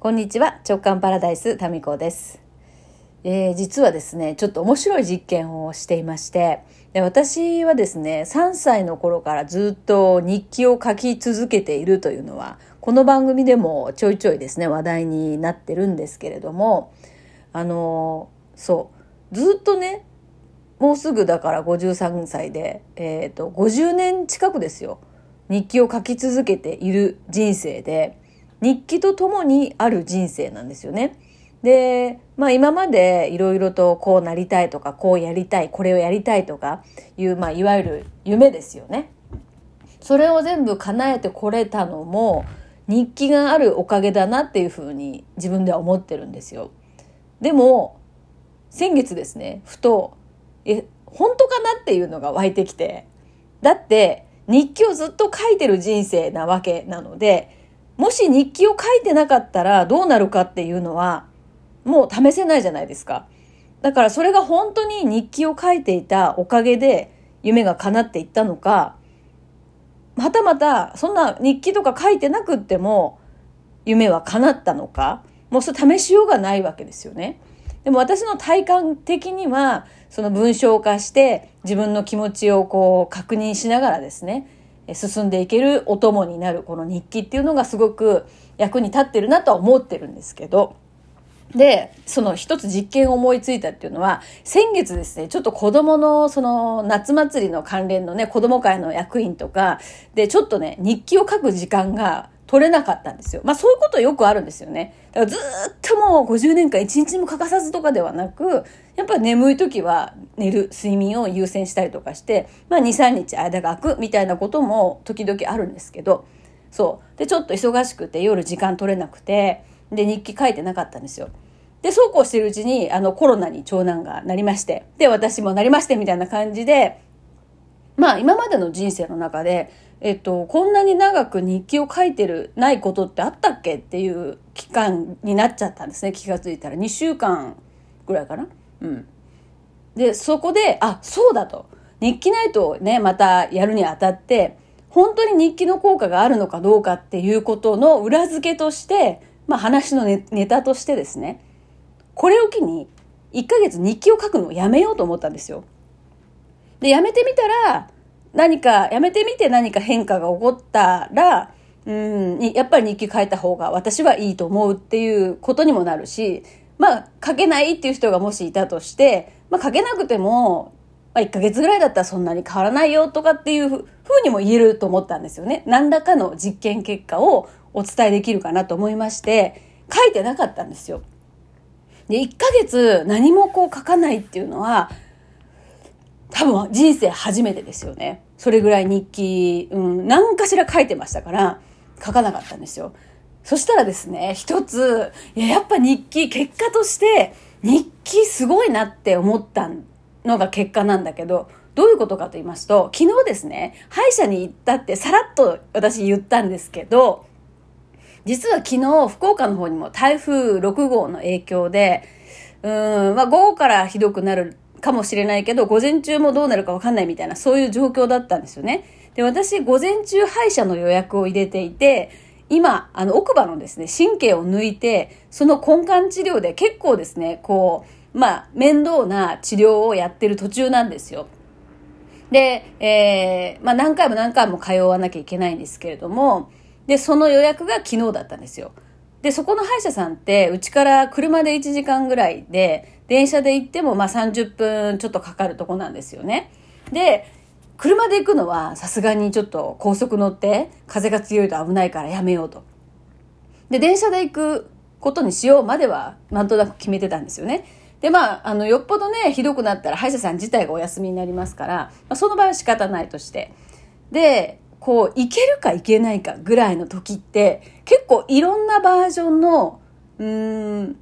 こんにちは。直感パラダイスタミコです、えー、実はですねちょっと面白い実験をしていまして。で私はですね3歳の頃からずっと日記を書き続けているというのはこの番組でもちょいちょいですね話題になってるんですけれども。あのそう。ずっとねもうすぐだから53歳で、えーと、と50年近くですよ。日記を書き続けている人生で。日記とともにある人生なんですよね。で、まあ今までいろいろとこうなりたいとか、こうやりたい、これをやりたいとかいう、まあいわゆる夢ですよね。それを全部叶えてこれたのも日記があるおかげだなっていうふうに自分では思ってるんですよ。でも、先月ですね、ふと、え、本当かなっていうのが湧いてきて、だって日記をずっと書いてる人生なわけなので、もし日記を書いてなかったらどうなるかっていうのは、もう試せないじゃないですか。だからそれが本当に日記を書いていたおかげで夢が叶っていったのか、はたまたそんな日記とか書いてなくっても夢は叶ったのか、もうそれ試しようがないわけですよね。でも私の体感的には、その文章化して自分の気持ちをこう確認しながらですね、進んでいけるお供になるこの日記っていうのがすごく役に立ってるなとは思ってるんですけど、で、その一つ実験を思いついたっていうのは、先月ですね、ちょっと子供のその夏祭りの関連のね、子供会の役員とか、で、ちょっとね、日記を書く時間が取れなかったんですよ。まあそういうことよくあるんですよね。だからずっともう50年間1日も欠かさずとかではなく、やっぱ眠い時は寝る、睡眠を優先したりとかして、まあ2、3日間が空くみたいなことも時々あるんですけど、そう。で、ちょっと忙しくて夜時間取れなくて、で、日記書いてなかったんですよ。で、そうこうしてるうちに、あの、コロナに長男がなりまして、で、私もなりましてみたいな感じで、まあ今までの人生の中で、えっと、こんなに長く日記を書いてる、ないことってあったっけっていう期間になっちゃったんですね。気がついたら。2週間ぐらいかな。うん。で、そこで、あ、そうだと。日記ないとね、またやるにあたって、本当に日記の効果があるのかどうかっていうことの裏付けとして、まあ話のネネタとしてですね、これを機に1ヶ月日記を書くのをやめようと思ったんですよ。で、やめてみたら、何か、やめてみて何か変化が起こったら、うん、やっぱり日記書いた方が私はいいと思うっていうことにもなるし、まあ、書けないっていう人がもしいたとして、まあ、書けなくても、まあ、1ヶ月ぐらいだったらそんなに変わらないよとかっていうふうにも言えると思ったんですよね。何らかの実験結果をお伝えできるかなと思いまして、書いてなかったんですよ。で、1ヶ月何もこう書かないっていうのは、多分人生初めてですよね。それぐらい日記、うん、何かしら書いてましたから、書かなかったんですよ。そしたらですね、一つ、いや、やっぱ日記、結果として、日記すごいなって思ったのが結果なんだけど、どういうことかと言いますと、昨日ですね、歯医者に行ったってさらっと私言ったんですけど、実は昨日福岡の方にも台風6号の影響で、うん、まあ午後からひどくなるかもしれないけど、午前中もどうなるかわかんないみたいな、そういう状況だったんですよね。で、私、午前中歯医者の予約を入れていて、今、あの、奥歯のですね、神経を抜いて、その根幹治療で結構ですね、こう、まあ、面倒な治療をやってる途中なんですよ。で、えー、まあ、何回も何回も通わなきゃいけないんですけれども、で、その予約が昨日だったんですよ。で、そこの歯医者さんって、うちから車で1時間ぐらいで、電車で行ってもまあ30分ちょっとかかるとこなんですよね。で、車で行くのはさすがにちょっと高速乗って風が強いと危ないからやめようと。で、電車で行くことにしようまではなんとなく決めてたんですよね。で、まあ、あの、よっぽどね、ひどくなったら歯医者さん自体がお休みになりますから、まあ、その場合は仕方ないとして。で、こう、いけるかいけないかぐらいの時って、結構いろんなバージョンの、うーん、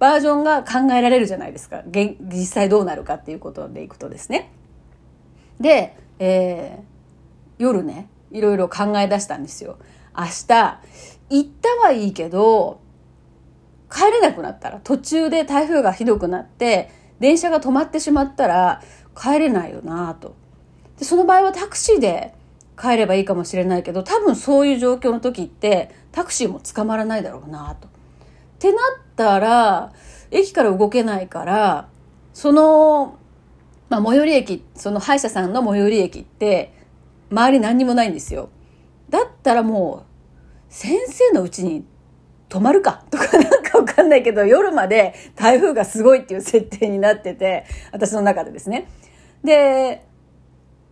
バージョンが考えられるじゃないですか。実際どうなるかっていうことでいくとですね。で、えー、夜ね、いろいろ考え出したんですよ。明日、行ったはいいけど、帰れなくなったら、途中で台風がひどくなって、電車が止まってしまったら、帰れないよなと。で、その場合はタクシーで帰ればいいかもしれないけど、多分そういう状況の時って、タクシーも捕まらないだろうなと。ってなったら、駅から動けないから、その、まあ、最寄り駅、その歯医者さんの最寄り駅って、周り何にもないんですよ。だったらもう、先生のうちに泊まるかとかなんかわかんないけど、夜まで台風がすごいっていう設定になってて、私の中でですね。で、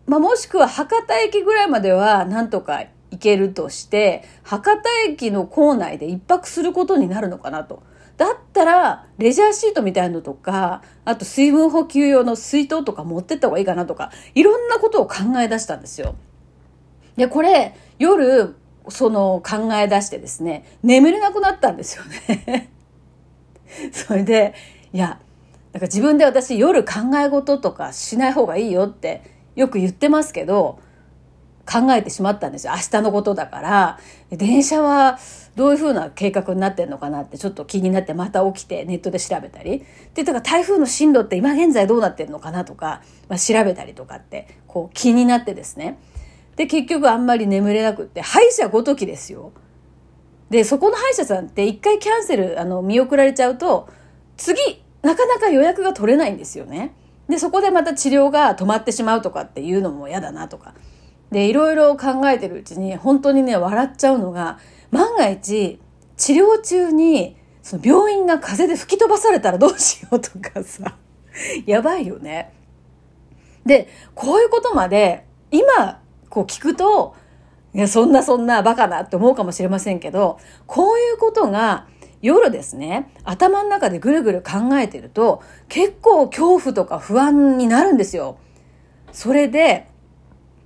まあ、もしくは博多駅ぐらいまではなんとか行けるとして、博多駅の構内で一泊することになるのかなと。だったら、レジャーシートみたいのとか、あと水分補給用の水筒とか持ってった方がいいかなとか、いろんなことを考え出したんですよ。で、これ、夜、その考え出してですね、眠れなくなったんですよね。それで、いや、なんか自分で私夜考え事とかしない方がいいよってよく言ってますけど、考えてしまったんですよ。明日のことだから、電車はどういうふうな計画になってんのかなってちょっと気になってまた起きてネットで調べたり。で、だから台風の進路って今現在どうなってんのかなとか、まあ、調べたりとかって、こう気になってですね。で、結局あんまり眠れなくって、歯医者ごときですよ。で、そこの歯医者さんって一回キャンセル、あの、見送られちゃうと、次、なかなか予約が取れないんですよね。で、そこでまた治療が止まってしまうとかっていうのも嫌だなとか。で、いろいろ考えてるうちに、本当にね、笑っちゃうのが、万が一、治療中に、その病院が風で吹き飛ばされたらどうしようとかさ、やばいよね。で、こういうことまで、今、こう聞くと、いや、そんなそんなバカなって思うかもしれませんけど、こういうことが、夜ですね、頭の中でぐるぐる考えてると、結構恐怖とか不安になるんですよ。それで、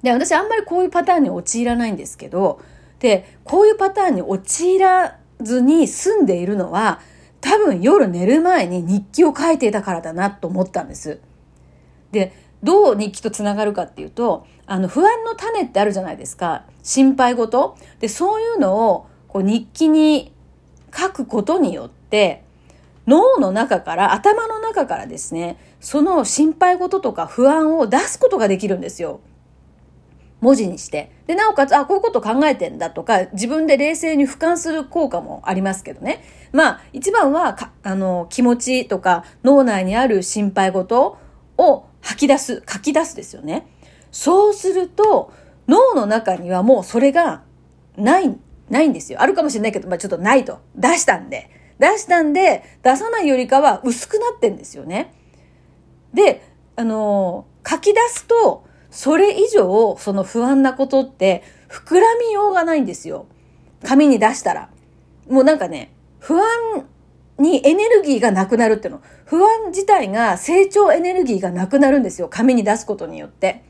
で、私あんまりこういうパターンに陥らないんですけど、で、こういうパターンに陥らずに住んでいるのは、多分夜寝る前に日記を書いていたからだなと思ったんです。で、どう日記とつながるかっていうと、あの、不安の種ってあるじゃないですか。心配事。で、そういうのをこう日記に書くことによって、脳の中から、頭の中からですね、その心配事とか不安を出すことができるんですよ。文字にして。で、なおかつ、あ、こういうこと考えてんだとか、自分で冷静に俯瞰する効果もありますけどね。まあ、一番は、あの、気持ちとか、脳内にある心配事を吐き出す、書き出すですよね。そうすると、脳の中にはもうそれがない、ないんですよ。あるかもしれないけど、まあちょっとないと。出したんで。出したんで、出さないよりかは薄くなってんですよね。で、あの、書き出すと、それ以上、その不安なことって膨らみようがないんですよ。紙に出したら。もうなんかね、不安にエネルギーがなくなるっていうの。不安自体が成長エネルギーがなくなるんですよ。紙に出すことによって。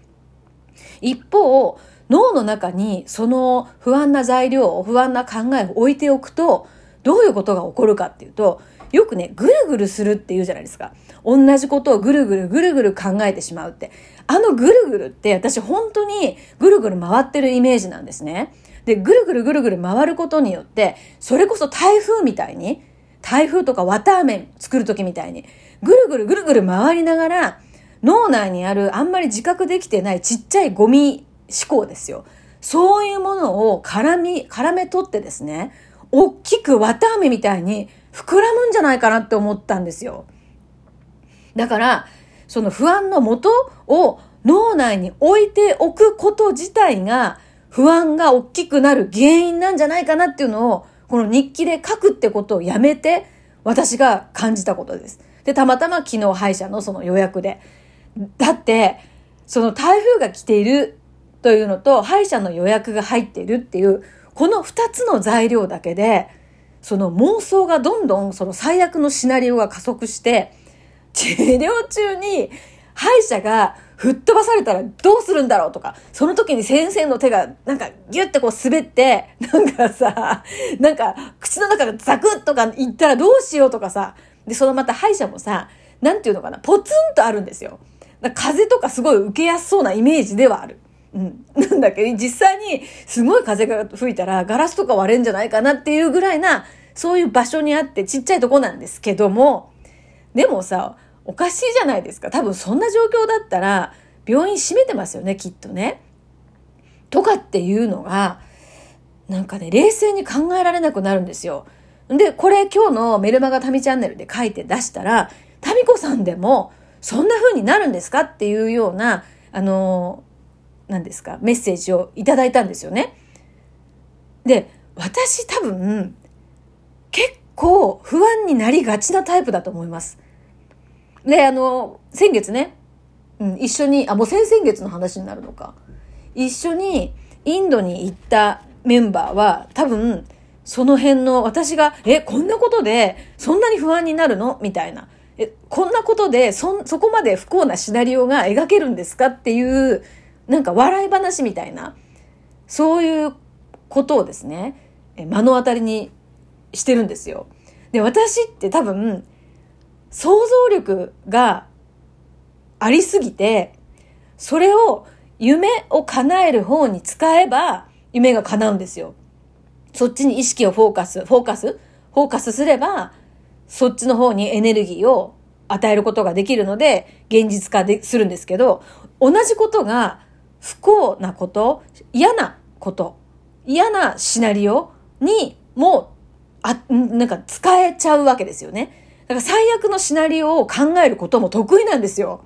一方、脳の中にその不安な材料、不安な考えを置いておくと、どういうことが起こるかっていうと、よくね、ぐるぐるするって言うじゃないですか。同じことをぐるぐるぐるぐる考えてしまうって。あのぐるぐるって私本当にぐるぐる回ってるイメージなんですね。で、ぐるぐるぐるぐる回ることによって、それこそ台風みたいに、台風とか綿あめ作る時みたいに、ぐるぐるぐるぐる回りながら、脳内にあるあんまり自覚できてないちっちゃいゴミ思考ですよ。そういうものを絡み、絡め取ってですね、大きく綿あめみたいに膨らむんじゃないかなって思ったんですよ。だから、その不安の元を脳内に置いておくこと自体が不安が大きくなる原因なんじゃないかなっていうのを、この日記で書くってことをやめて、私が感じたことです。で、たまたま昨日歯医者のその予約で。だって、その台風が来ているというのと、歯医者の予約が入っているっていう、この二つの材料だけで、その妄想がどんどんその最悪のシナリオが加速して、治療中に歯医者が吹っ飛ばされたらどうするんだろうとか、その時に先生の手がなんかギュッてこう滑って、なんかさ、なんか口の中がザクッとかいったらどうしようとかさ、で、そのまた歯医者もさ、なんていうのかな、ポツンとあるんですよ。風とかすごい受けやすそうなイメージではある。うん。なんだっけ、実際にすごい風が吹いたらガラスとか割れんじゃないかなっていうぐらいな、そういう場所にあってちっちゃいとこなんですけども、でもさ、おかしいじゃないですか。多分そんな状況だったら、病院閉めてますよね、きっとね。とかっていうのが、なんかね、冷静に考えられなくなるんですよ。で、これ今日のメルマガタミチャンネルで書いて出したら、タミコさんでもそんな風になるんですかっていうような、あの、何ですか、メッセージをいただいたんですよね。で、私多分、結構不安になりがちなタイプだと思います。で、あの、先月ね、うん、一緒に、あ、もう先々月の話になるのか。一緒にインドに行ったメンバーは多分、その辺の私が、え、こんなことでそんなに不安になるの？みたいな。え、こんなことでそ、そこまで不幸なシナリオが描けるんですか？っていう、なんか笑い話みたいな、そういうことをですね、目の当たりにしてるんですよ。で、私って多分、想像力がありすぎて、それを夢を叶える方に使えば、夢が叶うんですよ。そっちに意識をフォーカス、フォーカスフォーカスすれば、そっちの方にエネルギーを与えることができるので、現実化でするんですけど、同じことが不幸なこと、嫌なこと、嫌なシナリオにもあ、なんか使えちゃうわけですよね。だから最悪のシナリオを考えることも得意なんですよ。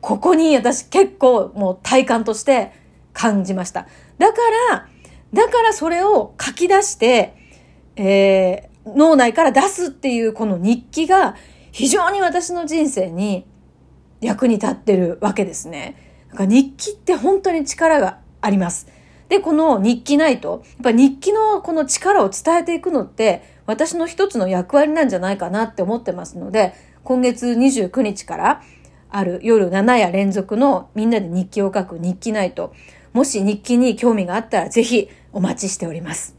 ここに私結構もう体感として感じました。だから、だからそれを書き出して、えー、脳内から出すっていうこの日記が非常に私の人生に役に立ってるわけですね。だか日記って本当に力があります。で、この日記ナイト、やっぱ日記のこの力を伝えていくのって、私の一つの役割なんじゃないかなって思ってますので、今月29日からある夜7夜連続のみんなで日記を書く日記ナイト、もし日記に興味があったらぜひお待ちしております。